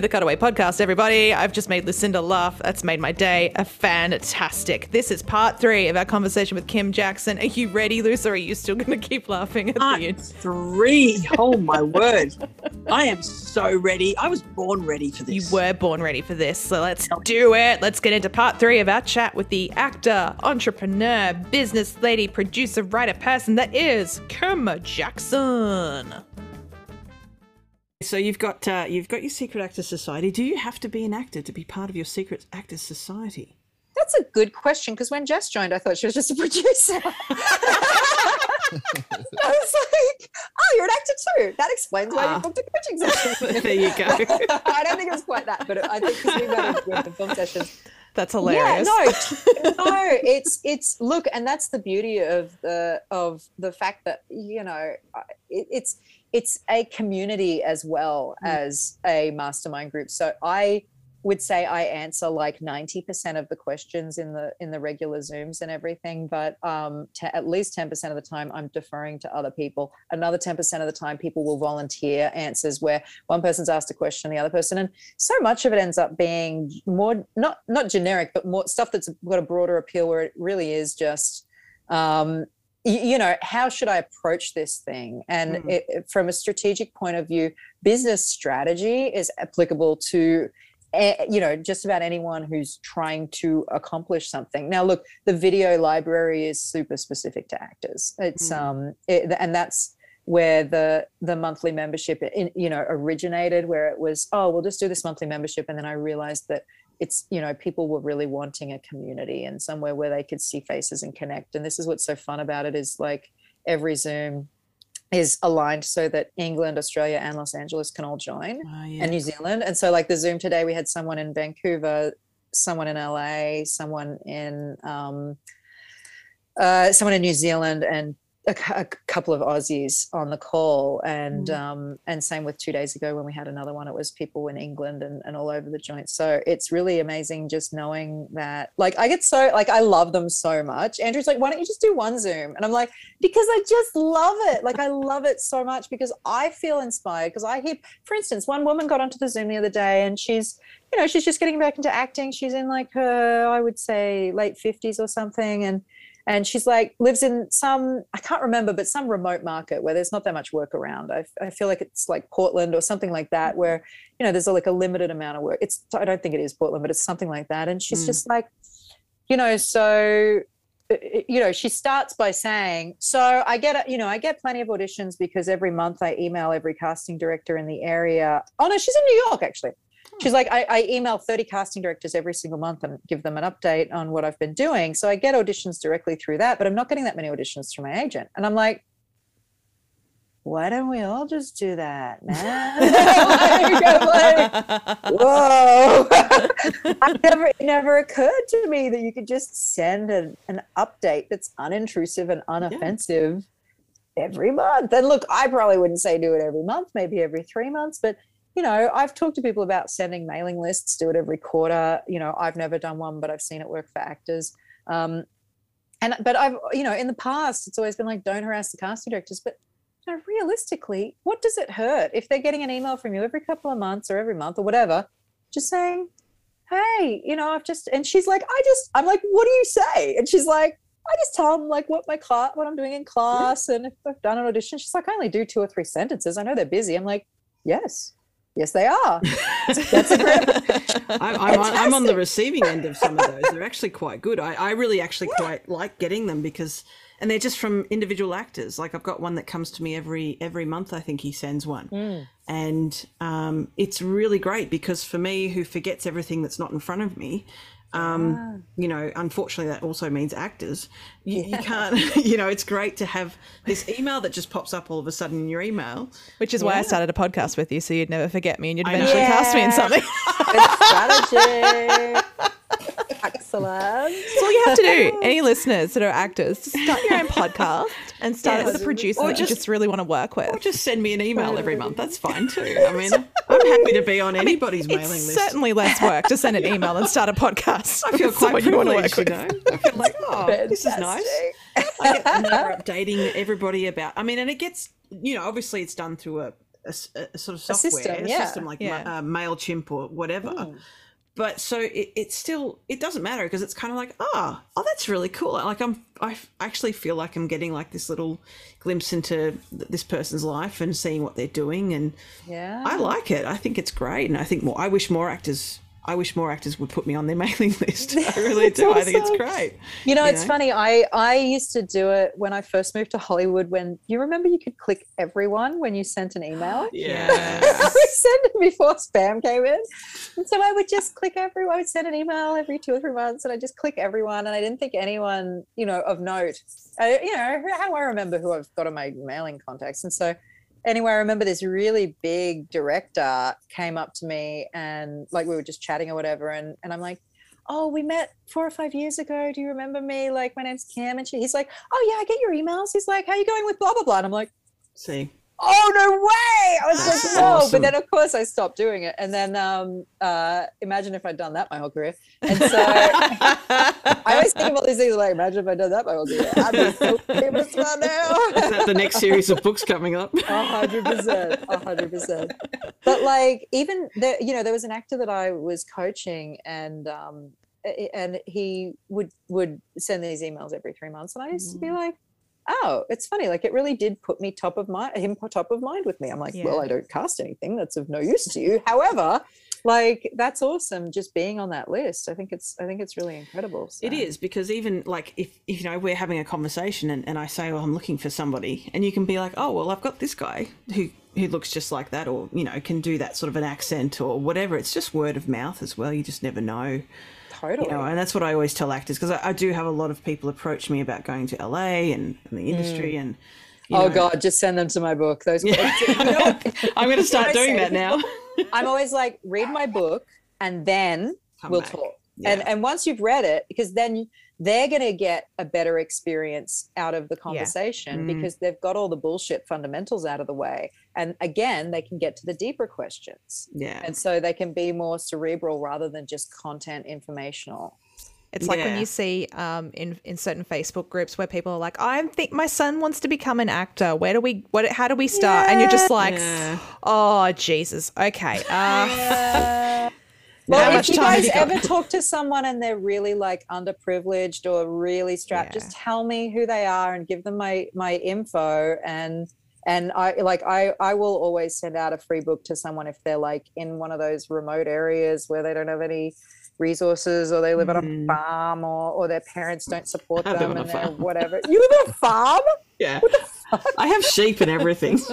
to the Cutaway Podcast, everybody. I've just made Lucinda laugh. That's made my day a fantastic. This is part three of our conversation with Kym Jackson. Are you ready, Luce, or are you still going to keep laughing at Part the end? three. Oh my word. I am so ready. I was born ready for this. You were born ready for this, so let's do it. Let's get into part three of our chat with the actor, entrepreneur, business lady, producer, writer, person that is Kym Jackson. So you've got uh, you've got your secret actors society. Do you have to be an actor to be part of your secret actors society? That's a good question because when Jess joined, I thought she was just a producer. I was like, oh, you're an actor too. That explains why Ah. you booked a coaching session. There you go. I don't think it was quite that, but I think because we with the film sessions. That's hilarious. Yeah, no, no, it's it's look, and that's the beauty of the of the fact that you know it, it's it's a community as well as a mastermind group. So I would say I answer like 90% of the questions in the in the regular zooms and everything but um to at least 10% of the time I'm deferring to other people another 10% of the time people will volunteer answers where one person's asked a question the other person and so much of it ends up being more not not generic but more stuff that's got a broader appeal where it really is just um you know how should i approach this thing and Mm. it, from a strategic point of view business strategy is applicable to eh, you know just about anyone who's trying to accomplish something now look the video library is super specific to actors it's Mm. um it, and that's where the the monthly membership in, you know originated where it was oh we'll just do this monthly membership and then i realized that it's you know people were really wanting a community and somewhere where they could see faces and connect and this is what's so fun about it is like every zoom is aligned so that england australia and los angeles can all join Oh, yeah. and New Zealand. And so, like the Zoom today, we had someone in Vancouver, someone in LA, someone in um, uh, someone in New Zealand, and a, a couple of Aussies on the call. And Mm. um, and same with two days ago when we had another one, it was people in England and, and all over the joint. So it's really amazing just knowing that. Like I get so like I love them so much. Andrew's like, why don't you just do one Zoom? And I'm like, because I just love it. Like I love it so much because I feel inspired. Because I hear, for instance, one woman got onto the Zoom the other day and she's, you know, she's just getting back into acting. She's in like her, I would say, late 50s or something. And and she's like lives in some I can't remember, but some remote market where there's not that much work around. I, I feel like it's like Portland or something like that, where you know there's like a limited amount of work. It's I don't think it is Portland, but it's something like that. And she's Mm. just like, you know, so uh, you know she starts by saying so i get you know i get plenty of auditions because every month i email every casting director in the area oh no she's in new york actually she's like I, I email 30 casting directors every single month and give them an update on what i've been doing. So i get auditions directly through that but i'm not getting that many auditions through my agent. And i'm like why don't we all just do that man? Like, whoa. I never it never occurred to me that you could just send an, an update that's unintrusive and unoffensive every month. And look i probably wouldn't say do it every month maybe every three months but you know i've talked to people about sending mailing lists do it every quarter. You know i've never done one but i've seen it work for actors. Um, and but i've you know in the past it's always been like don't harass the casting directors. But you know, realistically what does it hurt if they're getting an email from you every couple of months or every month or whatever just saying hey you know i've just and she's like i just i'm like what do you say? And she's like i just tell them like what my class what i'm doing in class and if i've done an audition. She's like i only do two or three sentences. I know they're busy. I'm like yes yes they are that's a great I'm, I'm, on, I'm on the receiving end of some of those. They're actually quite good. I, I really actually quite like getting them because, and they're just from individual actors. Like I've got one that comes to me every every month. I think he sends one, Mm. and um, it's really great because for me, who forgets everything that's not in front of me, um, you know, unfortunately, that also means actors. You, you can't, you know, it's great to have this email that just pops up all of a sudden in your email. Which is why I started a podcast with you, so you'd never forget me and you'd I know. eventually cast me in something. Good strategy. Excellent. That's all you have to do. Any listeners that are actors, just start your own podcast and start it with a producer Or that you just- just really want to work with. Or just send me an email every month. That's fine too. I mean, I'm happy to be on anybody's mailing it's list. certainly less work to send an email and start a podcast. I feel quite someone you privileged, you know. I feel like, oh, this is nice. I get never updating everybody about. I mean, and it gets, you know, obviously it's done through a sort of A software, system, a system like Yeah. Ma- uh, Mailchimp or whatever. But so it, it's still it doesn't matter because it's kind of like ah oh that's really cool. Like I'm i actually feel like I'm getting like this little glimpse into th- this person's life and seeing what they're doing and Yeah. I like it. I think it's great, and I think more. I wish more actors. I wish more actors would put me on their mailing list. I really do. I think it's great. You know, you it's know? funny. I I used to do it when I first moved to Hollywood. When you remember, you could click everyone when you sent an email. Yeah. I would send it before spam came in, and so I would just click everyone. I would send an email every two or three months, and I just click everyone. And I didn't think anyone, you know, of note. I, you know, how do I remember who I've got on my mailing contacts? And so, anyway, I remember this really big director came up to me, and like we were just chatting or whatever, and and I'm like. Oh, we met four or five years ago. Do you remember me? Like, my name's Cam, and she, he's like, "Oh yeah, I get your emails." He's like, "How you going with blah blah blah?" And I'm like, See, oh no way! I was like no awesome. but then of course i stopped doing it. And then um uh imagine if i'd done that my whole career. And so i always think of all these things like imagine if i'd done that my whole career. I'd be so famous by now. Is that the next series of books coming up? Hundred percent, hundred percent. But like, even there, you know, there was an actor that I was coaching, and um, and he would would send these emails every three months, and I used to be like, oh, it's funny. Like, it really did put me top of mind, him top of mind with me. I'm like, well, I don't cast anything that's of no use to you. However, like, that's awesome. Just being on that list, I think it's, I think it's really incredible. It so. is because even like if, if you know we're having a conversation and, and I say, "Well, I'm looking for somebody," and you can be like, "Oh, well, I've got this guy who who looks just like that, or you know, can do that sort of an accent or whatever." It's just word of mouth as well. You just never know, totally. you know. And that's what I always tell actors because I, I do have a lot of people approach me about going to LA and, and the industry mm. and. you oh know, God, just send them to my book. Those. I'm going to start doing that now. I'm always like, read my book and then Come we'll back. talk. And Yeah. and once you've read it, because then they're going to get a better experience out of the conversation Mm. because they've got all the bullshit fundamentals out of the way. And again, they can get to the deeper questions. Yeah. And so they can be more cerebral rather than just content informational. It's like when you see um, in in certain Facebook groups where people are like, "I think my son wants to become an actor. Where do we? What? How do we start?" And you're just like, Yeah. "Oh Jesus, okay." Uh, Well, How if you guys you ever talk to someone and they're really like underprivileged or really strapped, Yeah. just tell me who they are and give them my my info and and I like I I will always send out a free book to someone if they're like in one of those remote areas where they don't have any resources or they live on a Mm. farm or or their parents don't support I them and they're whatever. You live on a farm? Yeah. I have sheep and everything.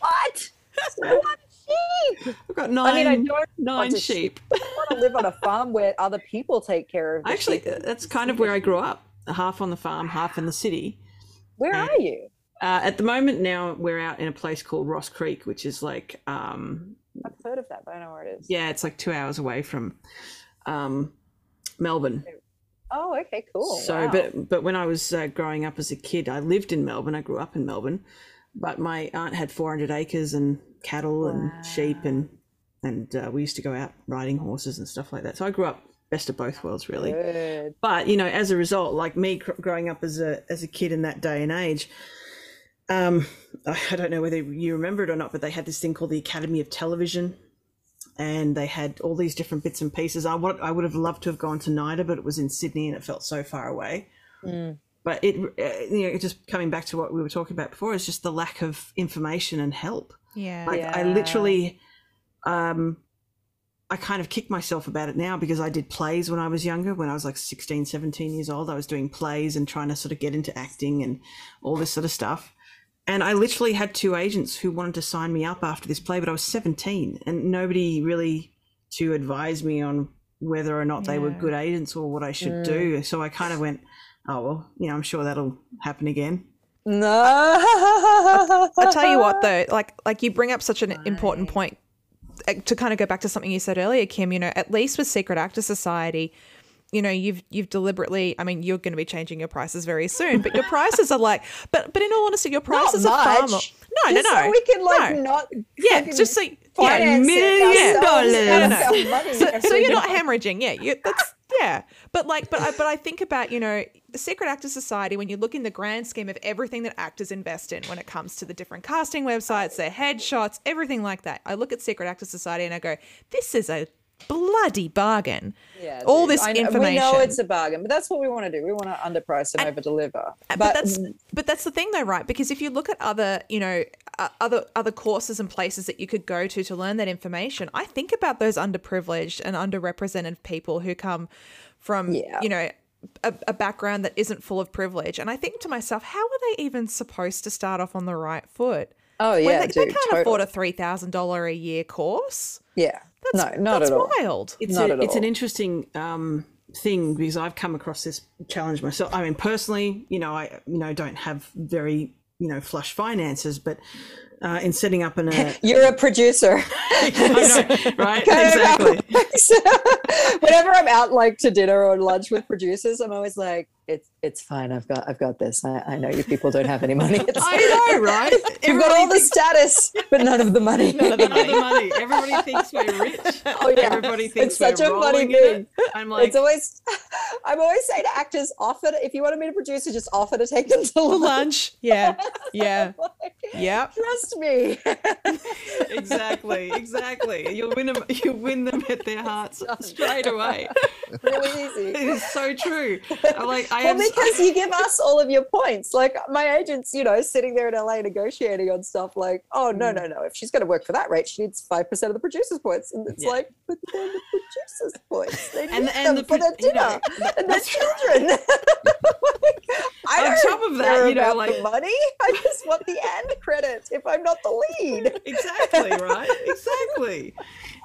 What? what sheep? I've got nine, I mean, I don't nine sheep. sheep. want to live on a farm where other people take care of Actually, sheep. that's kind of where I grew up. Half on the farm, half in the city. Where are you? Uh, at the moment, now we're out in a place called Ross Creek, which is like, um, I've heard of that, but I don't know where it is. yeah, it's like two hours away from um, Melbourne. Oh, okay, cool. So, wow. but but when I was uh, growing up as a kid, I lived in Melbourne. I grew up in Melbourne, but my aunt had 400 acres and cattle and sheep, and and uh, we used to go out riding horses and stuff like that. So I grew up best of both worlds, really. Good. but you know as a result like me gr- growing up as a as a kid in that day and age um i I don't know whether you remember it or not but they had this thing called the academy of television and they had all these different bits and pieces i would i would have loved to have gone to nida but it was in sydney and it felt so far away Mm. but it uh, you know just coming back to what we were talking about before is just the lack of information and help yeah. like I literally um I kind of kick myself about it now because I did plays when I was younger, when I was like 16, 17 years old. I was doing plays and trying to sort of get into acting and all this sort of stuff. And I literally had two agents who wanted to sign me up after this play, but I was 17 and nobody really to advise me on whether or not they were good agents or what I should Mm. do. So I kind of went, oh, well, you know, I'm sure that'll happen again. No. I tell you what, though, like like you bring up such an important point. uh, To kind of go back to something you said earlier, Kym, you know, at least with Secret Actor Society, you know, you've you've deliberately. I mean, you're going to be changing your prices very soon, but your prices are like, but but in all honesty, your prices are far more. No, no, Just no. so we can like no. not yeah, just so yeah, million dollars. out of No, no. our money so, so you're not hemorrhaging. Yeah, you, that's yeah, but like, but I, but I think about you know the Secret Actor Society when you look in the grand scheme of everything that actors invest in when it comes to the different casting websites, their headshots, everything like that. I look at Secret Actor Society and I go, this is a bloody bargain. Yeah, All this I information. We know it's a bargain, but that's what we want to do. We want to underprice and, over deliver. but, that's but that's the thing though right because if you look at other you know uh, other other courses and places that you could go to to learn that information i think about those underprivileged and underrepresented people who come from Yeah. you know a, a background that isn't full of privilege and i think to myself how are they even supposed to start off on the right foot oh yeah, they, dude, they can't totally. afford a $3000 a year course Yeah, that's, no, not that's at all. wild it's Not a, at it's an interesting um, thing because I've come across this challenge myself. I mean, personally, you know, I you know don't have very you know flush finances, but uh, in setting up an uh, You're a producer. Know, right exactly. Whenever I'm out like to dinner or lunch with producers, I'm always like, "It's it's fine. I've got I've got this. I, I know you people don't have any money. It's. I know, right? You've got all the status, but none of the money. None of the money. Everybody thinks we're rich. Oh, yeah. Everybody thinks. It's such a funny thing. I'm like, it's always I'm always saying to actors, offer to, if you want to meet a producer, just offer to take them to lunch. lunch yeah yeah yeah Trust me. exactly, exactly. You'll win them. You'll win them at their hearts straight away. really easy. It is so true. I'm like, I Well, am. because you give us all of your points. Like my agent's, you know, sitting there in LA negotiating on stuff like, oh no, Mm. no, no. If she's gonna work for that rate, she needs five percent of the producer's points. And it's Yeah. like, but they're the producer's points. They need And- and them the for their you know, and their children. I On top of that, you know, like- the money. I just want the end credit if I'm not the lead. exactly right. Exactly.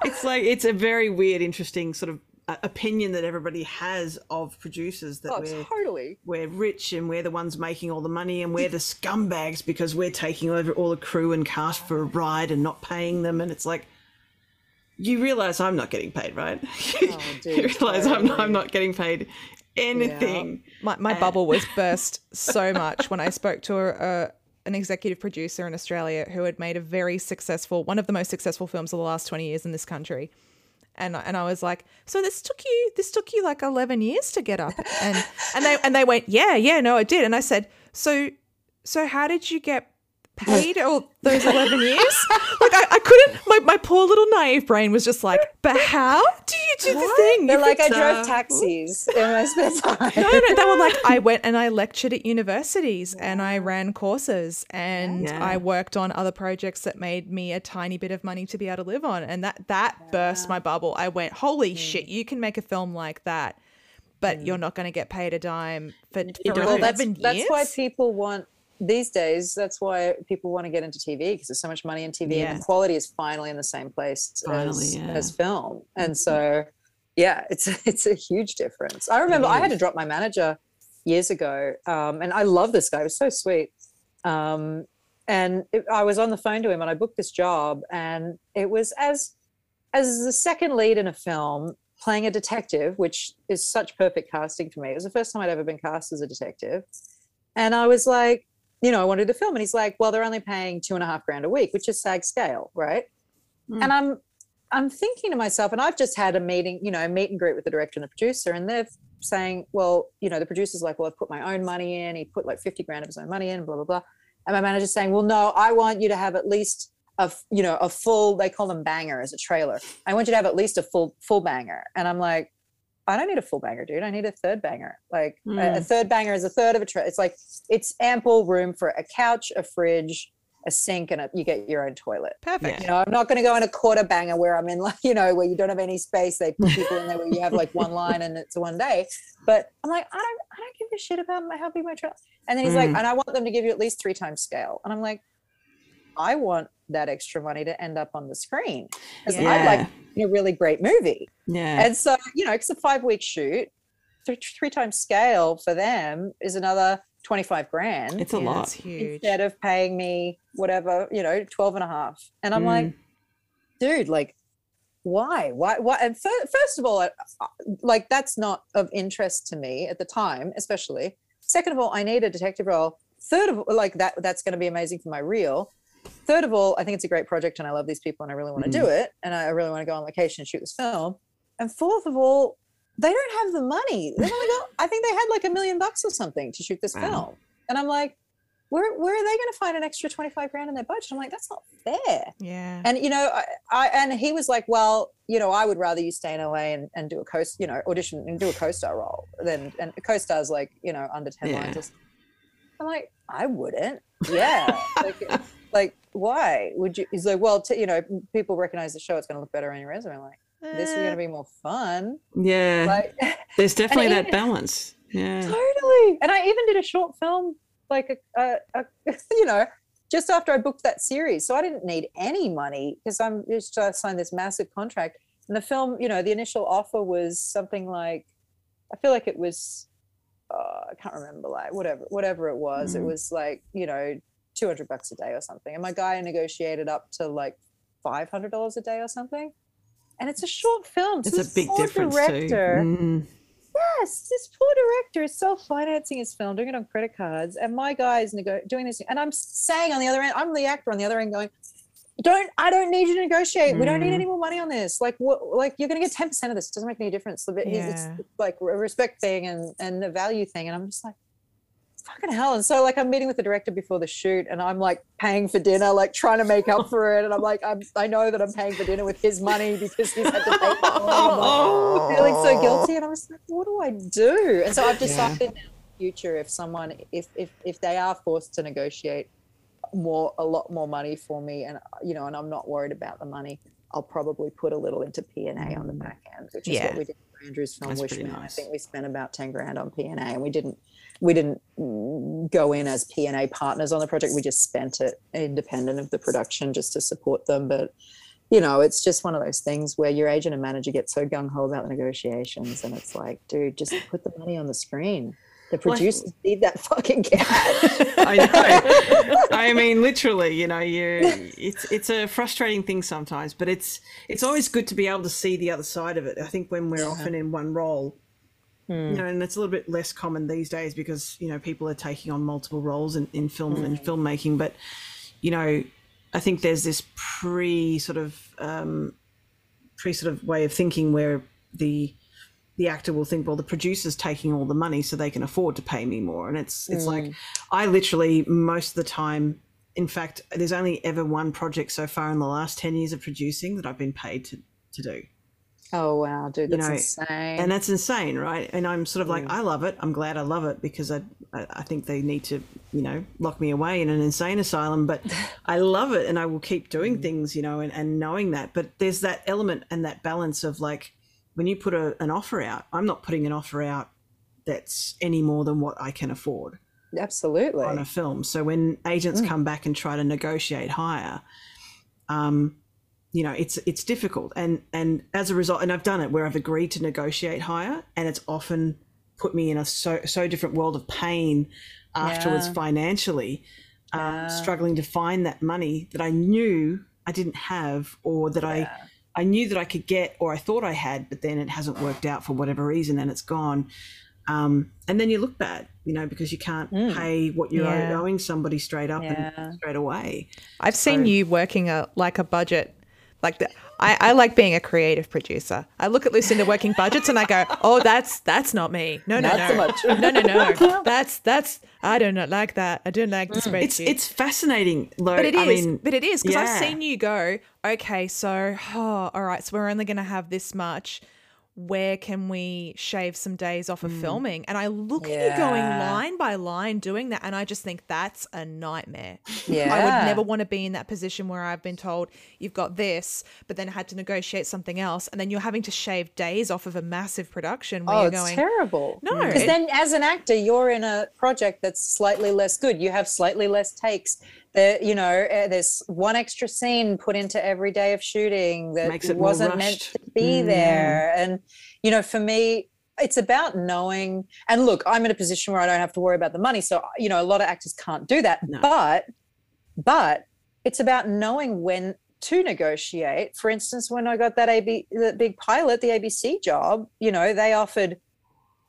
It's like it's a very weird, interesting sort of uh, opinion that everybody has of producers that Oh, we're totally. we're rich and we're the ones making all the money and we're the scumbags because we're taking over all the crew and cast for a ride and not paying them and it's like you realize I'm not getting paid, right? Oh, dude, you realize I'm not, I'm not getting paid anything. my, my uh, bubble was burst so much when I spoke to a, a, an executive producer in Australia who had made a very successful, one of the most successful films of the last 20 years in this country. And, and I was like, so this took you this took you like 11 years to get up. And and they and they went, yeah, yeah, no, it did. And I said, so so how did you get paid all those 11 years? Like I, I couldn't my, my poor little naive brain was just like, but how do you do the thing? They're like, I drove taxis in my spare time. no, no, they were like, I went and I lectured at universities and I ran courses and Yeah. I worked on other projects that made me a tiny bit of money to be able to live on. And that that burst my bubble. I went, holy hmm. shit, you can make a film like that, but hmm. you're not going to get paid a dime for, for don't. Well, that's, 11 years. that's why people want these days. That's why people want to get into TV because there's so much money in TV, Yeah. and the quality is finally in the same place Finally, as, yeah. as film. And so, yeah, it's it's a huge difference. I remember I had to drop my manager years ago, um, and I love this guy. He was so sweet. Um, and it, I was on the phone to him, and I booked this job, and it was as as the second lead in a film playing a detective, which is such perfect casting for me. It was the first time I'd ever been cast as a detective. And I was like, you know, I wanted to the film. And he's like, well, they're only paying two and a half grand a week, which is SAG scale, right? Hmm. And I'm I'm thinking to myself, and I've just had a meeting, you know, a meet and greet with the director and the producer, and they're saying, well, you know, the producer's like, well, I've put my own money in. He put like 50 grand of his own money in, blah, blah, blah. And my manager's saying, well, no, I want you to have at least a, you know, a full, they call them banger as a trailer. I want you to have at least a full, full banger. And I'm like, I don't need a full banger, dude. I need a third banger. Like a, a Mm. third banger is a third of a trailer. It's like, it's ample room for a couch, a fridge, a sink, and a, you get your own toilet. Perfect. You know, I'm not going to go in a quarter banger where I'm in like, you know, where you don't have any space. They put people in there where you have like one line and it's one day. But I'm like, I don't, I don't give a shit about my, how big my trailer. And then he's like, Mm. and I want them to give you at least three times scale. And I'm like, I want that extra money to end up on the screen because I'd like a really great movie. Yeah. And so, you know, it's a five week shoot. Three, three times scale for them is another 25 grand it's a Yeah, lot. It's huge. instead of paying me whatever, you know, 12 and a half. And I'm like, Mm. dude, like, why? Why? Why? And fir- first of all, I- I- like, that's not of interest to me at the time, especially. Second of all, I need a detective role. Third of all, like, that that's going to be amazing for my reel. Third of all, I think it's a great project and I love these people and I really want to do mm. it. And I really want to go on location and shoot this film. And fourth of all, they don't have the money. They've only got, I think they had like a million bucks or something to shoot this Wow. film. And I'm like, where, where are they going to find an extra 25 grand in their budget? I'm like, that's not fair. Yeah. And, you know, I, I and he was like, well, you know, I would rather you stay in LA and, and do a co you know, audition and do a co-star role than, and a co-star's like, you know, under 10 Yeah. lines. I'm like, I wouldn't. Yeah. like, like, why would you? He's like, well, t- you know, people recognize the show. It's going to look better on your resume. I'm like, this is going to be more fun. Yeah. Like, There's definitely that even- balance. Yeah. totally. And I even did a short film, like a, a, a you know, just after I booked that series. So I didn't need any money because I'm just uh, signed this massive contract. And the film, you know, the initial offer was something like, I feel like it was, uh, I can't remember, like whatever, whatever it was. It Mhm. was like, you know, 200 bucks a day or something. And my guy negotiated up to like $500 a day or something. And it's a short film. so It's this a big poor difference director, too. Mm. Yes, this poor director is self-financing his film, doing it on credit cards, and my guy is nego- doing this. And I'm saying on the other end, I'm the actor on the other end, going, "Don't, I don't need you to negotiate. We don't need Mm. any more money on this. Like, what? Like, you're going to get ten percent of this. It doesn't make any difference. But It's Yeah. like a respect thing and and the value thing." And I'm just like, "Fucking hell!" And so, like, I'm meeting with the director before the shoot, and I'm like paying for dinner, like trying to make up for it. And I'm like, I'm, I know that I'm paying for dinner with his money because he's had to pay for it. Like, feeling so guilty and I was like, what do I do? And so I've decided now in the future if someone if if if they are forced to negotiate more a lot more money for me and you know and I'm not worried about the money, I'll probably put a little into P and A on the back end, which is Yeah. what we did for Andrew's film That's Wish pretty Me. I think we spent about 10 grand on P and we didn't we didn't mm, go in as P and A partners on the project. We just spent it independent of the production just to support them. But you know, it's just one of those things where your agent and manager get so gung ho about the negotiations, and it's like, dude, just put the money on the screen. The Well, producers need that fucking cash. I know. I mean, literally, you know, you it's it's a frustrating thing sometimes, but it's it's always good to be able to see the other side of it. I think when we're often in one role, you know, and it's a little bit less common these days because you know people are taking on multiple roles in, in film and filmmaking. But you know, I think there's this pre sort of um, pre sort of way of thinking where the the actor will think, well, the producer's taking all the money, so they can afford to pay me more. And it's it's like I literally most of the time. In fact, there's only ever one project so far in the last ten years of producing that I've been paid to to do oh wow, dude, You that's know, insane. and that's insane right and i'm sort of Mm. like i love it i'm glad i love it because I, I i think they need to you know lock me away in an insane asylum but i love it and i will keep doing Mm. things you know and, and knowing that but there's that element and that balance of like when you put a, an offer out i'm not putting an offer out that's any more than what i can afford Absolutely. on a film. So when agents come back and try to negotiate higher, um, you know, it's it's difficult. And and as a result, and I've done it where I've agreed to negotiate higher, and it's often put me in a so so different world of pain afterwards Yeah. financially, Yeah. um, struggling to find that money that I knew I didn't have, or that I I knew that I could get, or I thought I had, but then it hasn't worked out for whatever reason, and it's gone. Um, and then you look bad, you know, because you can't Mm. pay what you're Yeah. owing somebody straight up Yeah. and straight away. I've seen you working a like a budget. Like the, I, I like being a creative producer. I look at Lucinda working budgets and I go, "Oh, that's that's not me. No, no, Not no, so much. no, no, no. That's that's I do not like that. I don't like the mm. spreadsheet." It's it's fascinating, though. but it is, I mean, but it is because I've seen you go. Okay, so oh, all right, so we're only going to have this much. Where can we shave some days off of mm. filming? And I look at you going line by line doing that, and I just think that's a nightmare. Yeah. I would never want to be in that position where I've been told you've got this, but then had to negotiate something else, and then you're having to shave days off of a massive production where Oh, you're it's going, terrible. No, mm. because it- then as an actor, you're in a project that's slightly less good. You have slightly less takes. There, you know, uh, there's one extra scene put into every day of shooting that wasn't meant to be Mm, there. And you know, for me, it's about knowing. And look, I'm in a position where I don't have to worry about the money, so you know, a lot of actors can't do that. No. But, but it's about knowing when to negotiate. For instance, when I got that AB, the big pilot, the ABC job, you know, they offered,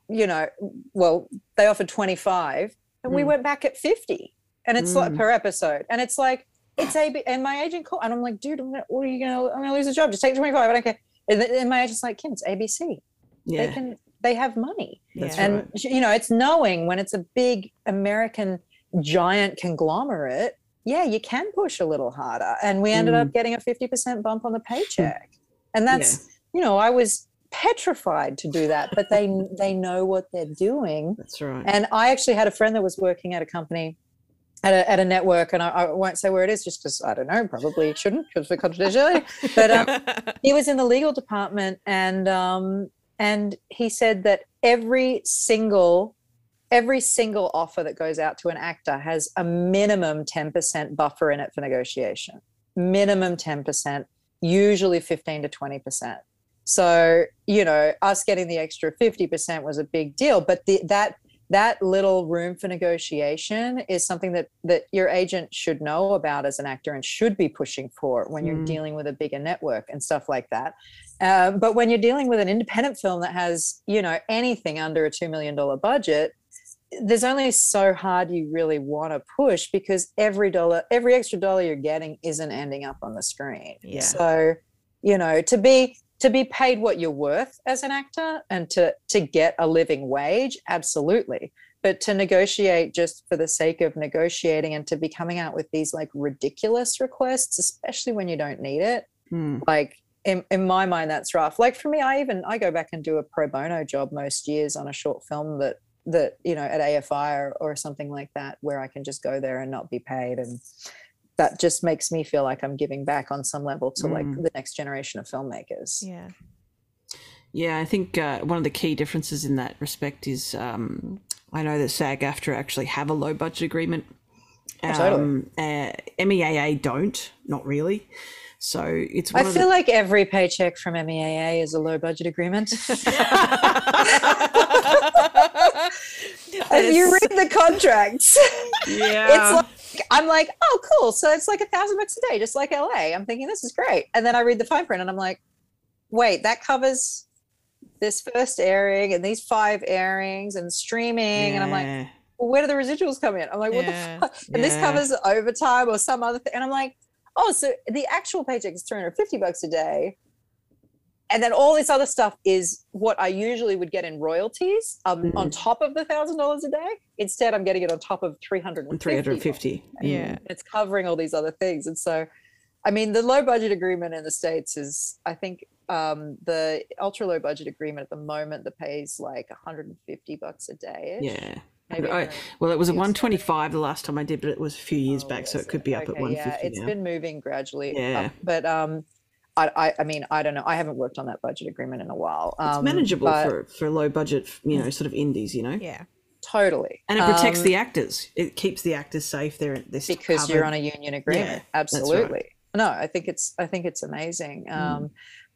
you know, well, they offered 25 and we Mm. went back at 50 and it's like Mm. per episode. And it's like, it's AB, and my agent called and I'm like, dude, I'm gonna, what are you gonna, I'm gonna lose a job. Just take 25. I don't care. And, and my agent's like, Kym, it's ABC. Yeah. they can they have money That's and right. you know it's knowing when it's a big american giant conglomerate yeah you can push a little harder and we ended Mm. up getting a 50% bump on the paycheck and that's you know i was petrified to do that but they they know what they're doing That's right. and i actually had a friend that was working at a company at a, at a network and I, I won't say where it is just because i don't know probably shouldn't because for confidentiality but um, he was in the legal department and um and he said that every single every single offer that goes out to an actor has a minimum 10% buffer in it for negotiation. Minimum 10% usually 15 to 20% so you know us getting the extra 50% was a big deal but the, that that little room for negotiation is something that that your agent should know about as an actor and should be pushing for when you're Mm. dealing with a bigger network and stuff like that uh, but when you're dealing with an independent film that has you know anything under a $2 million budget there's only so hard you really want to push because every dollar every extra dollar you're getting isn't ending up on the screen Yeah. so you know to be to be paid what you're worth as an actor and to to get a living wage absolutely but to negotiate just for the sake of negotiating and to be coming out with these like ridiculous requests especially when you don't need it Mm. like in, in my mind that's rough like for me i even i go back and do a pro bono job most years on a short film that that you know at afi or, or something like that where i can just go there and not be paid and that just makes me feel like i'm giving back on some level to like Mm. the next generation of filmmakers yeah. Yeah, I think uh, one of the key differences in that respect is um, I know that SAG AFTRA actually have a low budget agreement. Oh, totally. Um, uh, MEAA don't, not really. So it's i of feel the, like every paycheck from meaa is a low budget agreement if you read the contracts yeah, it's like I'm like, oh, cool. So it's like a thousand bucks a day, just like LA. I'm thinking this is great. And then I read the fine print and I'm like, wait, that covers this first airing and these five airings and streaming. And I'm like, well, where do the residuals come in? I'm like, what Yeah. the fuck? And this covers overtime or some other thing. And I'm like, oh, so the actual paycheck is 350 bucks a day. And then all this other stuff is what I usually would get in royalties um, on top of the thousand dollars a day. Instead, I'm getting it on top of 350. 350. Yeah. It's covering all these other things. And so, I mean, the low budget agreement in the States is, I think, um, the ultra low budget agreement at the moment that pays like 150 bucks a day. Yeah. I- well, it was a 125 the last time I did, but it was a few years Oh, back, so it could be up at okay, 150 Yeah, it's now. been moving gradually. Yeah. Up, but um, I, I, I mean, I don't know. I haven't worked on that budget agreement in a while. it's Um, manageable but for, for low budget, you know, sort of indies, you know? Yeah. totally, And it protects Um, the actors. It keeps the actors safe. They're, they're still because you're on a union agreement. that's right. Absolutely. No, I think it's I think it's amazing. Mm. Um,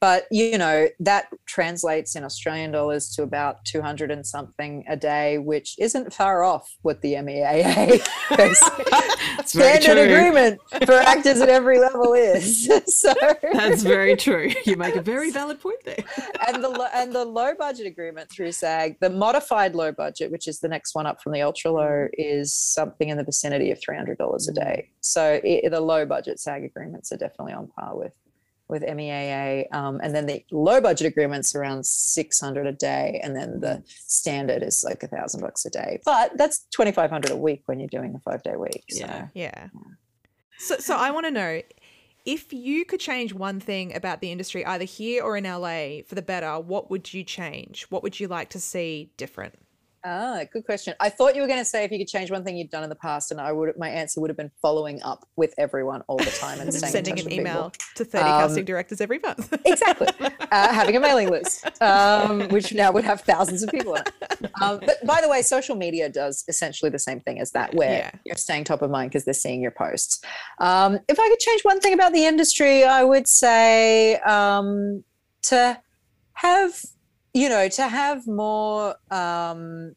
but you know that translates in Australian dollars to about two hundred and something a day, which isn't far off what the MEAA standard agreement for actors at every level is. so That's very true. You make a very valid point there. and the lo- and the low budget agreement through SAG, the modified low budget, which is the next one up from the ultra low, is something in the vicinity of three hundred dollars a day. So i the low budget SAG agreements are definitely on par with with MEAA, um, and then the low budget agreements around six hundred a day, and then the standard is like a thousand bucks a day. But that's twenty five hundred a week when you're doing a five day week. So. Yeah. Yeah. So, so I want to know if you could change one thing about the industry, either here or in LA, for the better. What would you change? What would you like to see different? Ah, good question. I thought you were going to say if you could change one thing you'd done in the past, and I would. My answer would have been following up with everyone all the time and Sending an email to 30 Um, casting directors every month. exactly uh, having a mailing list um, which now would have thousands of people on it um, but by the way social media does essentially the same thing as that where Yeah. you're staying top of mind because they're seeing your posts um, if i could change one thing about the industry i would say um, to have you know to have more um,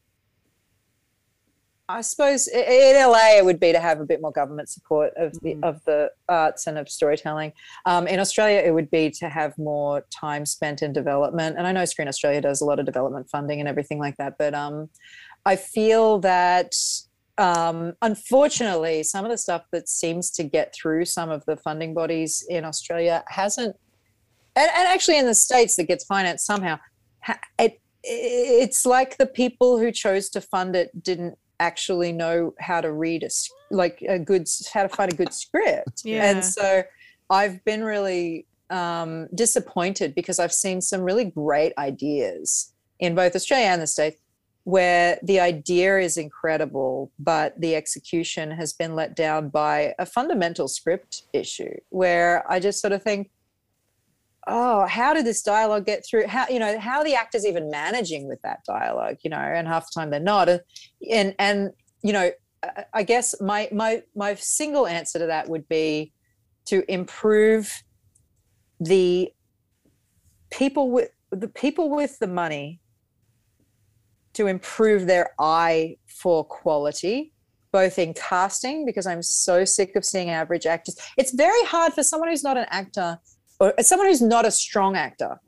I suppose in LA it would be to have a bit more government support of the Mm. of the arts and of storytelling. Um, in Australia, it would be to have more time spent in development. And I know Screen Australia does a lot of development funding and everything like that. But um, I feel that um, unfortunately, some of the stuff that seems to get through some of the funding bodies in Australia hasn't, and, and actually in the States that gets financed somehow, it it's like the people who chose to fund it didn't actually know how to read a like a good how to find a good script Yeah. and so i've been really um, disappointed because i've seen some really great ideas in both australia and the states where the idea is incredible but the execution has been let down by a fundamental script issue where i just sort of think oh how did this dialogue get through? How you know how are the actors even managing with that dialogue you know and half the time they're not. And and, and you know I- guess my my my single answer to that would be to improve the people with the people with the money to improve their eye for quality both in casting because i'm so sick of seeing average actors. It's very hard for someone who's not an actor or someone who's not a strong actor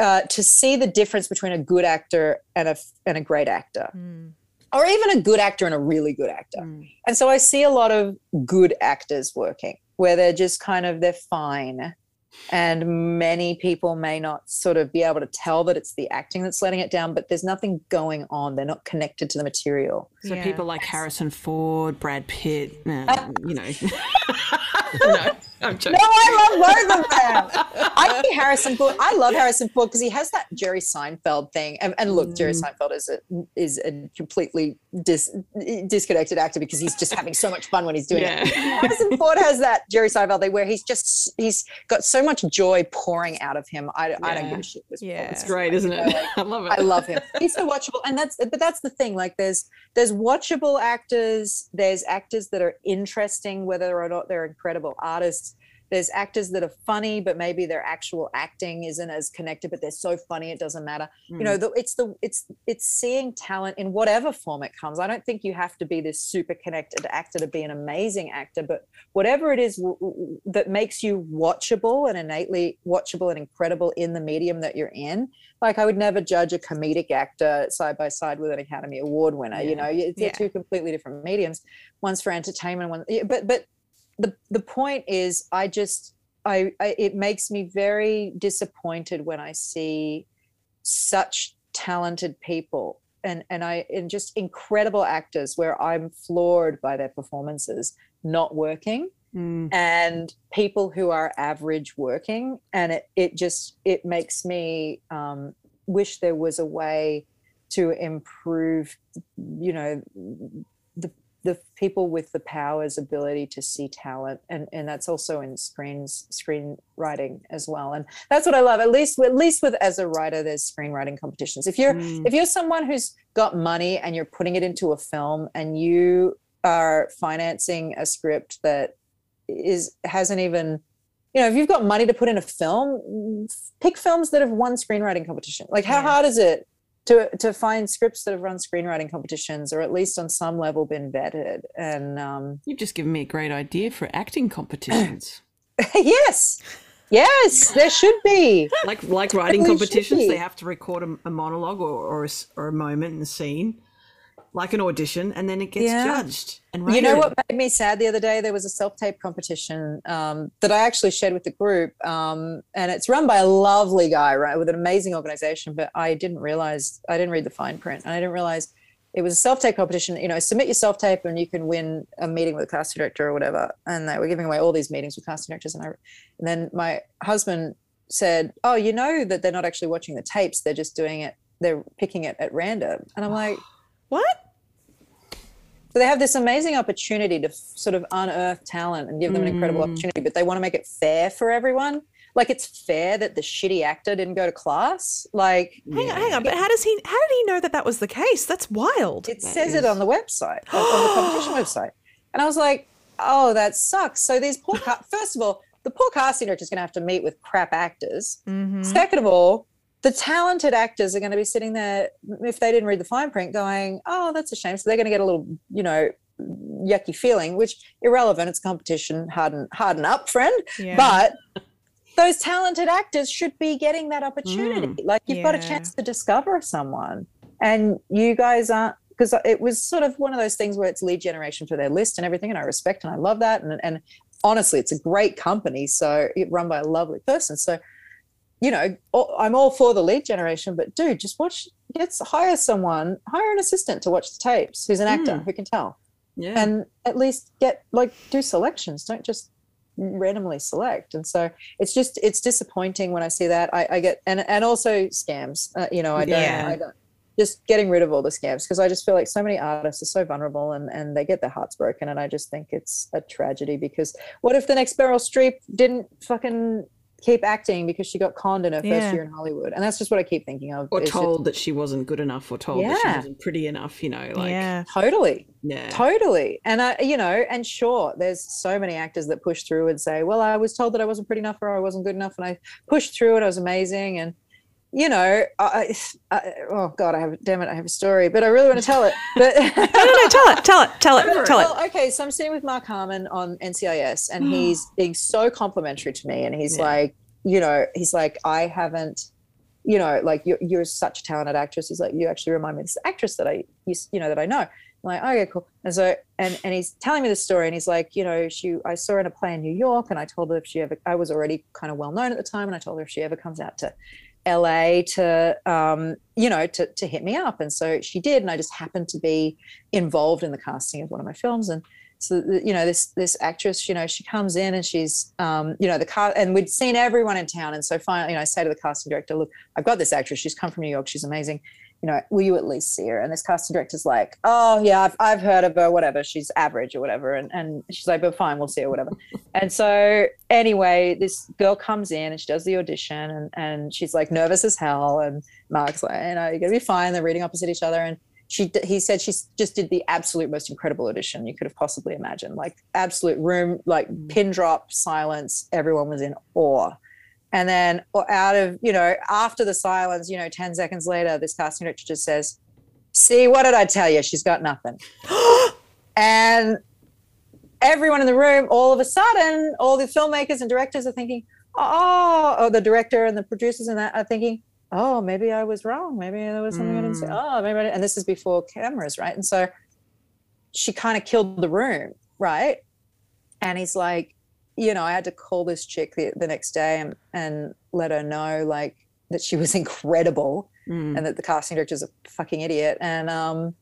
uh, to see the difference between a good actor and a and a great actor, Mm. or even a good actor and a really good actor. Mm. And so I see a lot of good actors working where they're just kind of they're fine. And many people may not sort of be able to tell that it's the acting that's letting it down, but there's nothing going on. They're not connected to the material. So Yeah. people like Harrison Ford, Brad Pitt, uh, you know. no, I'm joking. No, I love both of them. I think Harrison Ford. I love Harrison Ford because he has that Jerry Seinfeld thing. And, and look, Jerry mm. Seinfeld is a is a completely dis, disconnected actor because he's just having so much fun when he's doing it. Yeah. Harrison Ford has that Jerry Seinfeld thing where he's just he's got so much joy pouring out of him. I, I don't Yeah. give a shit. Yeah. It's great, isn't it? I love it. I love him. He's so watchable, and that's but that's the thing. Like there's there's watchable actors. There's actors that are interesting, whether or not they're incredible artists. There's actors that are funny, but maybe their actual acting isn't as connected. But they're so funny, it doesn't matter. You know, hmm. the, it's the it's it's seeing talent in whatever form it comes. I don't think you have to be this super connected actor to be an amazing actor, but whatever it is w- w- that makes you watchable and innately watchable and incredible in the medium that you're in like I would never judge a comedic actor side by side with an Academy Award winner. You know, they're Yeah. two completely different mediums. One's for entertainment, one. But but the the point is, I just I, I it makes me very disappointed when I see such talented people and and I and just incredible actors where I'm floored by their performances not working Mm. and people who are average working and it, it just it makes me um, wish there was a way to improve you know the people with the power's ability to see talent and and that's also in screens screenwriting as well and that's what i love at least at least with as a writer there's screenwriting competitions if you're Mm. if you're someone who's got money and you're putting it into a film and you are financing a script that is hasn't even you know if you've got money to put in a film pick films that have won screenwriting competition like how Yeah. hard is it to to find scripts that have run screenwriting competitions or at least on some level been vetted. And um You've just given me a great idea for acting competitions. yes. Yes there should be. Like like writing competitions, they have to record a, a monologue or or a, or a moment in the scene, like an audition, and then it gets Yeah. judged and rated. You know what made me sad the other day? There was a self tape competition um, that I actually shared with the group, um, and it's run by a lovely guy, right, with an amazing organization. But I didn't realize I didn't read the fine print, and I didn't realize it was a self tape competition. You know, submit your self tape, and you can win a meeting with a casting director or whatever. And they were giving away all these meetings with casting directors, and I, and then my husband said, "Oh, you know that they're not actually watching the tapes; they're just doing it. They're picking it at random." And I'm like. What? So they have this amazing opportunity to f- sort of unearth talent and give them an incredible Mm. opportunity, but they want to make it fair for everyone. Like it's fair that the shitty actor didn't go to class. Like Hang on, hang on. But how does he? How did he know that that was the case? That's wild. it That says it on the website, on, on the competition website. And I was like, oh, that sucks. So these poor, ca- first of all, the poor casting director is going to have to meet with crap actors. Mhm. Second of all, the talented actors are going to be sitting there if they didn't read the fine print, going, "Oh, that's a shame." So they're going to get a little, you know, yucky feeling, which irrelevant. It's competition. Harden, harden up, friend. Yeah. But those talented actors should be getting that opportunity. Mm. Like you've got a chance to discover someone, and you guys aren't. Because it was sort of one of those things where it's lead generation for their list and everything, and I respect and I love that. And and honestly, it's a great company, so it run by a lovely person. So you know, I'm all for the lead generation, but dude, just watch, get hire someone, hire an assistant to watch the tapes who's an actor Mm. who can tell, Yeah. and at least get like do selections. Don't just randomly select. And so it's just it's disappointing when I see that. I, I get and and also scams. Uh, you know, I don't. Yeah. I don't just getting rid of all the scams because I just feel like so many artists are so vulnerable and, and they get their hearts broken and I just think it's a tragedy because what if the next Meryl Streep didn't fucking keep acting because she got conned in her Yeah. first year in Hollywood and that's just what I keep thinking of. or It's just- told that she wasn't good enough, or told that she wasn't pretty enough. You know, like yeah. totally yeah. totally and i you know and sure there's so many actors that push through and say well i was told that i wasn't pretty enough or i wasn't good enough and i pushed through and i was amazing and you know I, I oh god i have damn it i have a story but i really want to tell it but No, no, no. Tell it. Tell it. Tell it. Tell it. well, okay, so I'm sitting with Mark Harmon on NCIS, and he's being so complimentary to me, and he's Yeah. like, you know, he's like, I haven't, you know, like you're you're such a talented actress. He's like, you actually remind me of this actress that I used, you know, that I know. I'm like, okay, cool. And so, and and he's telling me the story, and he's like, you know, she, I saw her in a play in New York, and I told her if she ever, I was already kind of well known at the time, and I told her if she ever comes out to LA to, um, you know, to to hit me up, and so she did, and I just happened to be involved in the casting of one of my films, and so you know this this actress, you know, she comes in and she's, um, you know, the car, and we'd seen everyone in town, and so finally, you know, I say to the casting director, look, I've got this actress, she's come from New York, she's amazing. You know, will you at least see her? And this casting director's like, oh yeah, I've, I've heard of her, whatever. She's average or whatever. And and she's like, but fine, we'll see her, whatever. and so anyway, this girl comes in and she does the audition and, and she's like nervous as hell. And Mark's like, you know, you're gonna be fine. They're reading opposite each other. And she he said she just did the absolute most incredible audition you could have possibly imagined. Like absolute room, like mm. pin drop silence. Everyone was in awe. And then or out of, you know, after the silence, you know, 10 seconds later, this casting director just says, See, what did I tell you? She's got nothing. and everyone in the room, all of a sudden, all the filmmakers and directors are thinking, oh, oh, the director and the producers and that are thinking, oh, maybe I was wrong. Maybe there was something I didn't say. Hmm. Oh, maybe, I didn't. and this is before cameras, right? And so she kind of killed the room, right? And he's like, you know, I had to call this chick the, the next day and, and let her know, like, that she was incredible Mm. and that the casting director's a fucking idiot. And um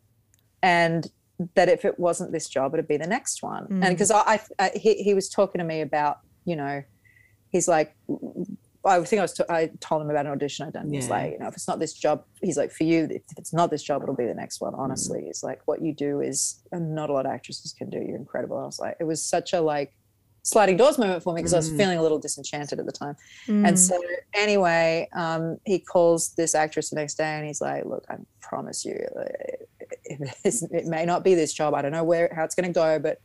and that if it wasn't this job it'd be the next one. And Mm. because I, I, I he, he was talking to me about you know he's like I think I was t- I told him about an audition I'd done. He's Yeah. like you know if it's not this job he's like for you if it's not this job it'll be the next one honestly. He's like what you do is not a lot of actresses can do. You're incredible. I was like it was such a like sliding doors moment for me because I was Mm. feeling a little disenchanted at the time Mm. and so anyway, um, he calls this actress the next day and he's like, "Look, I promise you, it, it may not be this job. I don't know where how it's going to go, but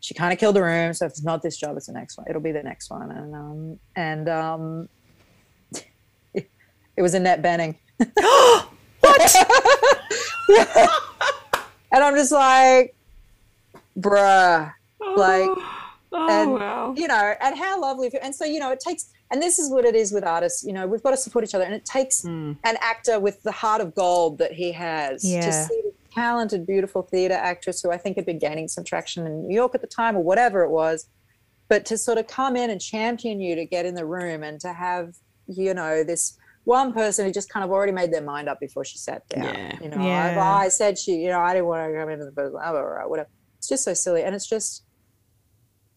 she kind of killed the room. So if it's not this job, it's the next one. It'll be the next one." And um, and um, it was Annette Bening. What? and I'm just like, bruh like oh, and wow. you know and how lovely and so you know it takes and this is what it is with artists you know we've got to support each other and it takes Mm. an actor with the heart of gold that he has Yeah. to see this talented beautiful theater actress who i think had been gaining some traction in new york at the time or whatever it was but to sort of come in and champion you to get in the room and to have you know this one person who just kind of already made their mind up before she sat down Yeah. you know I, Yeah. I said she you know i didn't want to come into the blah, blah, blah, blah, whatever it's just so silly and it's just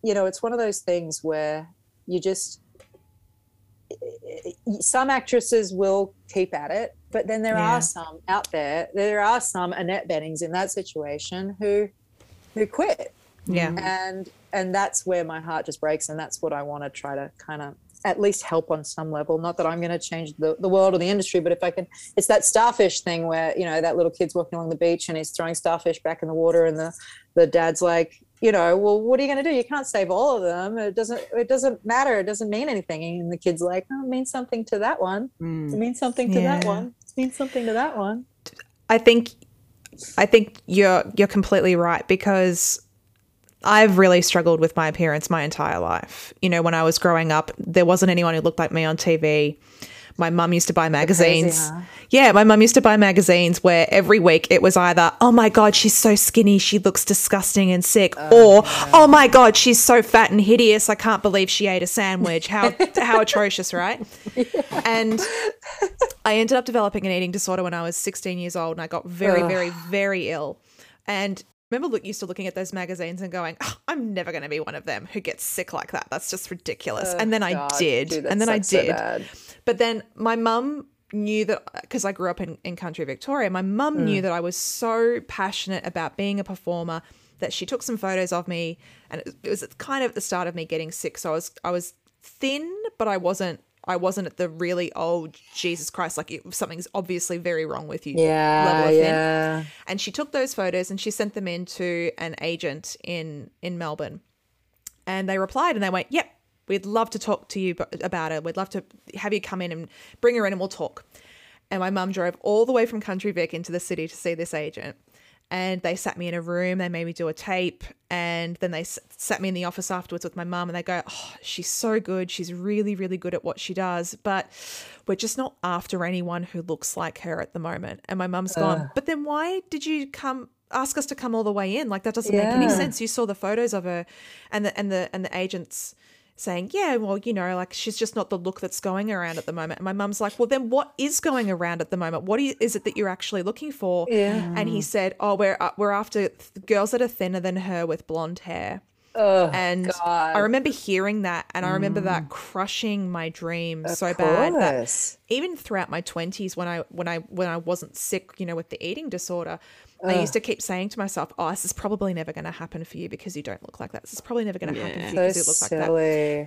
you know it's one of those things where you just some actresses will keep at it but then there Yeah. are some out there there are some annette benings in that situation who who quit yeah. and and that's where my heart just breaks and that's what i want to try to kind of at least help on some level not that i'm going to change the, the world or the industry but if i can it's that starfish thing where you know that little kid's walking along the beach and he's throwing starfish back in the water and the the dad's like you know well what are you going to do? You can't save all of them. It doesn't it doesn't matter. It doesn't mean anything. And the kid's like oh, it means something to that one. It Mm. means something to that one. It means something to that one. I think I think you're you're completely right because I've really struggled with my appearance my entire life. You know, when I was growing up, there wasn't anyone who looked like me on TV. My mum used to buy magazines. huh? Yeah, my mum used to buy magazines where every week it was either, oh my God, she's so skinny, she looks disgusting and sick, oh, or oh my God, she's so fat and hideous, I can't believe she ate a sandwich. How, how atrocious, right? And I ended up developing an eating disorder when I was 16 years old and I got very, very, very ill. And remember look used to looking at those magazines and going, "Oh, I'm never going to be one of them who gets sick like that. That's just ridiculous. and then I did. dude, and then I sucks so did. But then my mum knew that because I grew up in, in country Victoria, my mum Mm. knew that I was so passionate about being a performer that she took some photos of me and it, it was kind of at the start of me getting sick. So I was I was thin, but I wasn't I wasn't at the really old Jesus Christ, like it, something's obviously very wrong with you Yeah, level of yeah. And she took those photos and she sent them in to an agent in in Melbourne. And they replied and they went, "Yep, we'd love to talk to you about it. We'd love to have you come in and bring her in and we'll talk." And my mum drove all the way from Country Vic into the city to see this agent. And they sat me in a room. They made me do a tape, and then they s- sat me in the office afterwards with my mum. And they go, "Oh, she's so good. She's really, really good at what she does, but we're just not after anyone who looks like her at the moment." And my mum's gone, "But then why did you come ask us to come all the way in? Like that doesn't make any sense. You saw the photos of her, and the and the and the agents." Saying, Yeah, well, you know, like she's just not the look that's going around at the moment. And my mum's like, Well, then what is going around at the moment? What is is it that you're actually looking for? Yeah. And he said, Oh, we're, uh, we're after th- girls that are thinner than her with blonde hair. Oh, And God. I remember hearing that, and I remember that crushing my dream so bad that even throughout my 20s when I when I when I wasn't sick, you know, with the eating disorder, I used to keep saying to myself, "Oh, this is probably never going to happen for you because you don't look like that. This is probably never going to happen for you So because you look like that."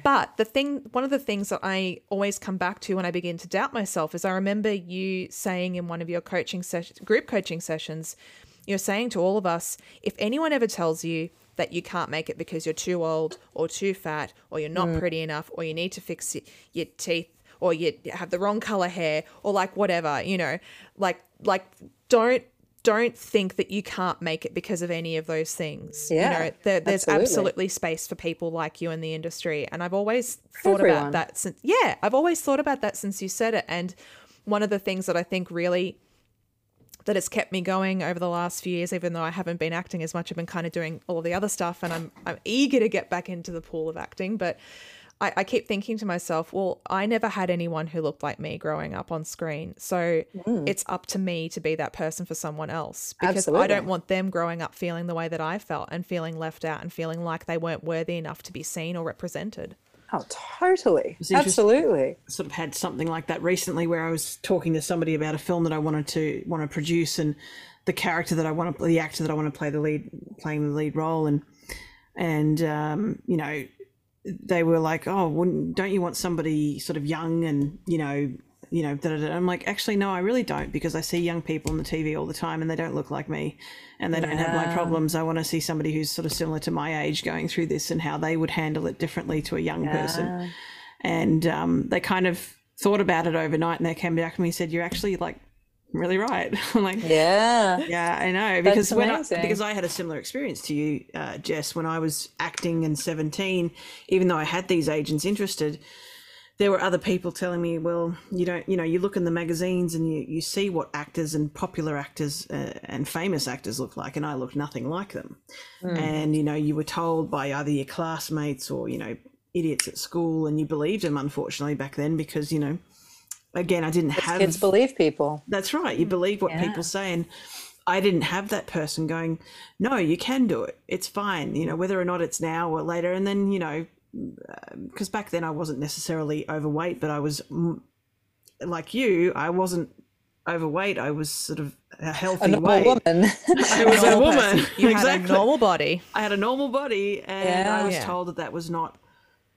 But the thing, one of the things that I always come back to when I begin to doubt myself is I remember you saying in one of your coaching sessions, group coaching sessions, you're saying to all of us, if anyone ever tells you that you can't make it because you're too old or too fat or you're not mm. pretty enough or you need to fix your teeth or you have the wrong color hair or like whatever, you know, like like don't don't think that you can't make it because of any of those things. Yeah, you know, there, there's absolutely. absolutely space for people like you in the industry, and I've always thought Everyone. about that since. Yeah, I've always thought about that since you said it, and one of the things that I think really that has kept me going over the last few years, even though I haven't been acting as much, I've been kind of doing all of the other stuff, and I'm I'm eager to get back into the pool of acting, but. I, I keep thinking to myself, well, I never had anyone who looked like me growing up on screen. So mm. it's up to me to be that person for someone else because I don't want them growing up feeling the way that I felt and feeling left out and feeling like they weren't worthy enough to be seen or represented. Oh, totally. Absolutely. sort of had something like that recently where I was talking to somebody about a film that I wanted to want to produce and the character that I want to the actor that I want to play the lead playing the lead role and and um, you know they were like oh wouldn't, don't you want somebody sort of young and you know you know da, da, da. I'm like actually no I really don't because I see young people on the TV all the time and they don't look like me and they don't have my problems. I want to see somebody who's sort of similar to my age going through this and how they would handle it differently to a young person. And um, they kind of thought about it overnight and they came back to me and said you're actually like really right. I'm like Yeah. yeah i know. Because when I, because i had a similar experience to you uh, jess when i was acting in 17 even though i had these agents interested there were other people telling me well you don't you know you look in the magazines and you, you see what actors and popular actors uh, and famous actors look like and i looked nothing like them. And you know you were told by either your classmates or you know idiots at school and you believed them unfortunately back then because you know again i didn't have Kids believe people. that's right. You believe what people say and i didn't have that person going no you can do it. It's fine. You know whether or not it's now or later and then you know because back then i wasn't necessarily overweight but i was mm, like you i wasn't overweight i was sort of a healthy A normal weight woman. i was a Normal woman person. You had a exactly normal body. I had a normal body, and Yeah. I was Yeah. told that that was not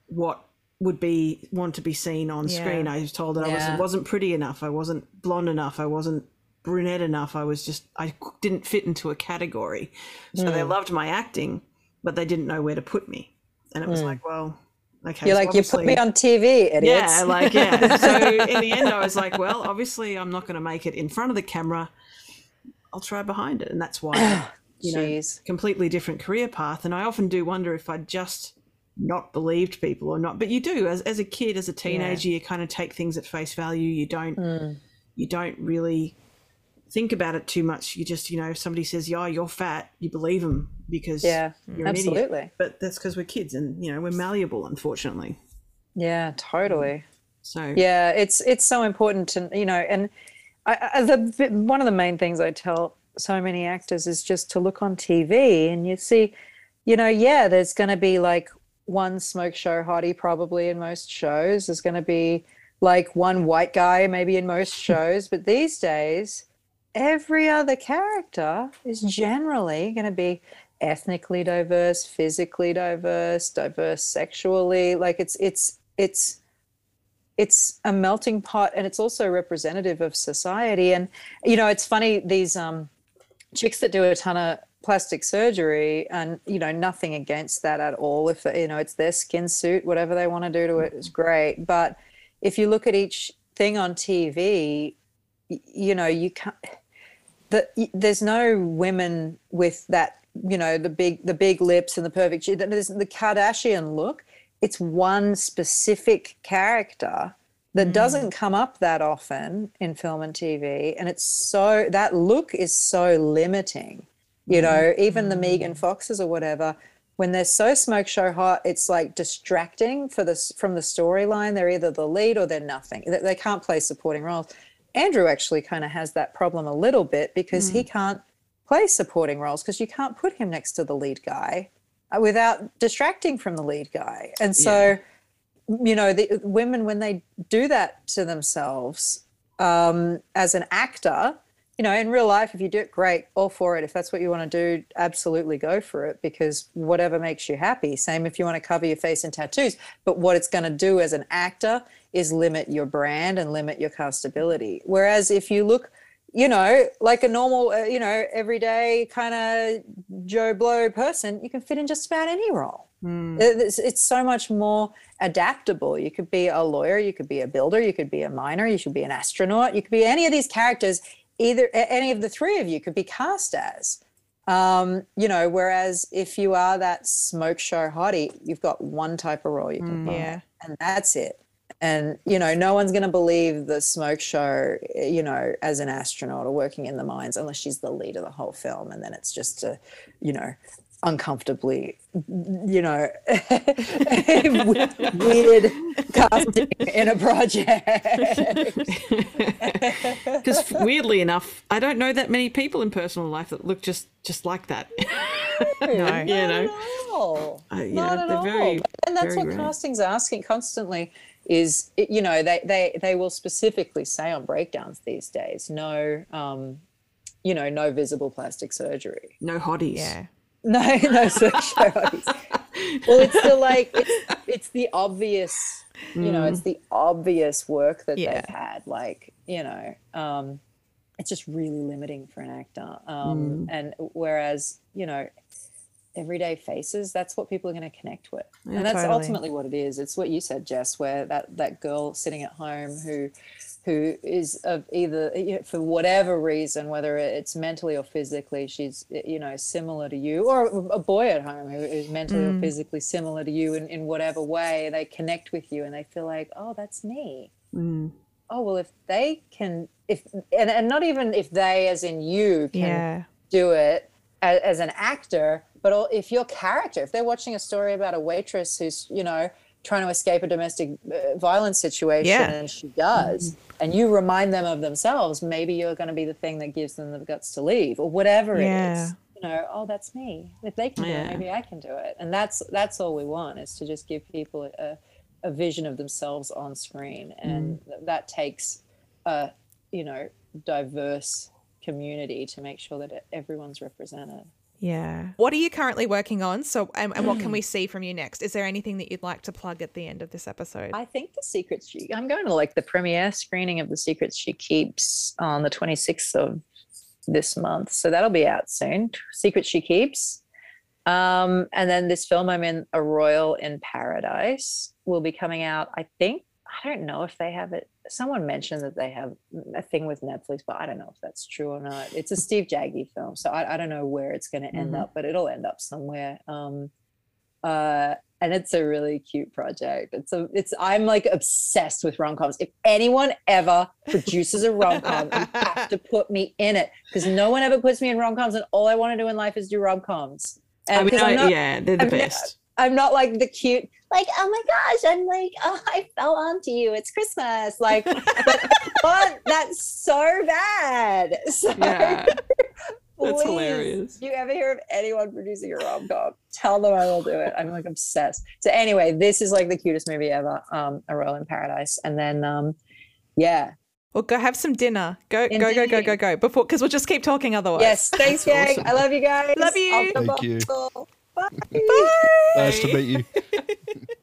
what would be want to be seen on Yeah. screen. I was told that I was, wasn't pretty enough. I wasn't blonde enough. I wasn't brunette enough. I was just I didn't fit into a category. So Hmm. they loved my acting, but they didn't know where to put me. And it was like, well, okay. You're so like, you put me on TV, idiots. yeah, like yeah. So in the end, I was like, well, obviously, I'm not going to make it in front of the camera. I'll try behind it, and that's why, you know, Jeez. completely different career path. And I often do wonder if I'd just not believed people or not but you do as, as a kid as a teenager you kind of take things at face value you don't Mm. you don't really think about it too much you just you know if somebody says yeah you're fat you believe them because Yeah, you're an idiot. absolutely. but that's because we're kids and you know we're malleable unfortunately Yeah, totally. so Yeah, it's it's so important to you know, and I, I, the one of the main things I tell so many actors is just to look on TV and you see, you know, yeah, there's going to be like one smoke show hottie probably in most shows. There's going to be like one white guy maybe in most shows, but these days, every other character is generally going to be ethnically diverse, physically diverse, diverse sexually. Like it's it's it's it's a melting pot and it's also representative of society. And you know it's funny these um chicks that do a ton of plastic surgery and you know nothing against that at all. If you know it's their skin suit whatever they want to do to it is great. But if you look at each thing on tv you know you can't the, there's no women with that you know the big the big lips and the perfect there's the kardashian look it's one specific character that mm. doesn't come up that often in film and TV. And it's so, that look is so limiting. You mm. know, even the mm. Megan Foxes or whatever, when they're so smoke show hot, it's like distracting for this from the storyline. They're either the lead or they're nothing. They, they can't play supporting roles. Andrew actually kind of has that problem a little bit because he can't play supporting roles because you can't put him next to the lead guy uh, without distracting from the lead guy. And so, you know, the women when they do that to themselves um, as an actor, you know, in real life, if you do it, great, all for it. If that's what you want to do, absolutely go for it because whatever makes you happy. Same if you want to cover your face in tattoos. But what it's going to do as an actor is limit your brand and limit your castability. Whereas if you look, you know, like a normal, uh, you know, everyday kind of Joe Blow person, you can fit in just about any role. It's, it's so much more adaptable. You could be a lawyer, you could be a builder, you could be a miner, you should be an astronaut, you could be any of these characters. Either any of the three of you could be cast as. Um, you know, whereas if you are that smoke show hottie, you've got one type of role you can play, Yeah. and that's it. And you know, no one's going to believe the smoke show, you know, as an astronaut or working in the mines, unless she's the lead of the whole film, and then it's just a, you know, uncomfortably, you know, weird casting in a project. because weirdly enough i don't know that many people in personal life that look just just like that No. you Not know at all. Uh, you Not know, at all. very, and that's what rare. casting's asking constantly is you know they they they will specifically say on breakdowns these days no um you know no visible plastic surgery no hotties Yeah. no no sexual well it's the like it's it's the obvious you know it's the obvious work that Yeah. they've had like you know um it's just really limiting for an actor. Um and whereas you know everyday faces that's what people are going to connect with. And that's totally. ultimately what it is. It's what you said jess where that that girl sitting at home who who is of either you know, for whatever reason whether it's mentally or physically she's eh, you know similar to you or a boy at home who is mentally or mm. physically similar to you in, in whatever way they connect with you and they feel like oh that's me. Mm. Oh well if they can if and, and not even if they as in you can Yeah. do it as, as an actor, but if your character, if they're watching a story about a waitress who's, you know, trying to escape a domestic uh, violence situation Yeah. and she does, and you remind them of themselves, maybe you're going to be the thing that gives them the guts to leave or whatever it Yeah. is. You know, oh, that's me. If they can do it, maybe I can do it. And that's that's all we want is to just give people a, a vision of themselves on screen, and th- that takes a you know diverse community to make sure that everyone's represented. Yeah. What are you currently working on? So, and, and what can we see from you next? Is there anything that you'd like to plug at the end of this episode? I think the secrets she I'm going to like the premiere screening of the secrets she keeps on the 26th of this month. So that'll be out soon. Secrets she keeps. Um, and then this film I'm in, A Royal in Paradise, will be coming out, I think. I don't know if they have it. Someone mentioned that they have a thing with Netflix, but I don't know if that's true or not. It's a Steve Jaggi film, so I, I don't know where it's going to end Mhm. up, but it'll end up somewhere. Um, uh, and it's a really cute project. It's a it's I'm like obsessed with rom coms. If anyone ever produces a rom com, you have to put me in it because no one ever puts me in rom coms, and all I want to do in life is do rom coms. I mean, I, not, yeah, they're the I'm best. I'm not like the cute, like, oh my gosh, I'm like, oh, I fell onto you. It's Christmas. Like, but, but that's so bad. So Yeah, that's please, hilarious. You ever hear of anyone producing a rom com? Tell them I will do it. I'm like obsessed. So anyway, this is like the cutest movie ever. Um, A Royal in Paradise, and then um, yeah, Well, go have some dinner. Go, go, go, go, Indeed. go, go. Before, because we'll just keep talking otherwise. yes. Thanks, gang. awesome. I love you guys. Love you. Off Thank you. Bottle. Bye. Nice to meet you.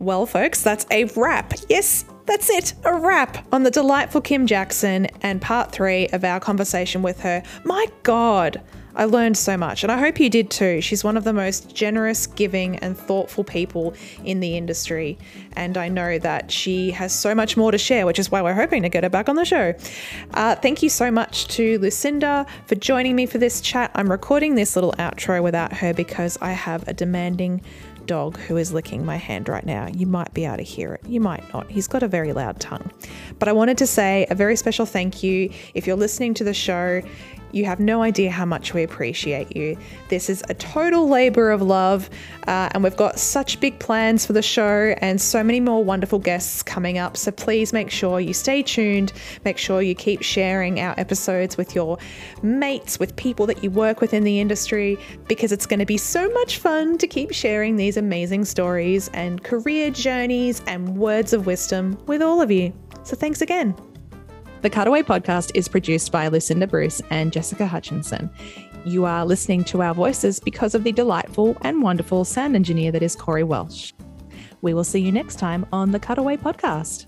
Well, folks, that's a wrap. Yes, that's it. A wrap on the delightful Kym Jackson and part three of our conversation with her. My God, I learned so much, and I hope you did too. She's one of the most generous, giving, and thoughtful people in the industry. And I know that she has so much more to share, which is why we're hoping to get her back on the show. Uh, thank you so much to Lucinda for joining me for this chat. I'm recording this little outro without her because I have a demanding dog who is licking my hand right now. You might be able to hear it. You might not. He's got a very loud tongue. But I wanted to say a very special thank you. If you're listening to the show, you have no idea how much we appreciate you. This is a total labor of love, uh, and we've got such big plans for the show and so many more wonderful guests coming up. So please make sure you stay tuned. Make sure you keep sharing our episodes with your mates, with people that you work with in the industry, because it's going to be so much fun to keep sharing these amazing stories and career journeys and words of wisdom with all of you. So thanks again. The Cutaway podcast is produced by Lucinda Bruce and Jessica Hutchinson. You are listening to our voices because of the delightful and wonderful sound engineer that is Cory Welsh. We will see you next time on the Cutaway podcast.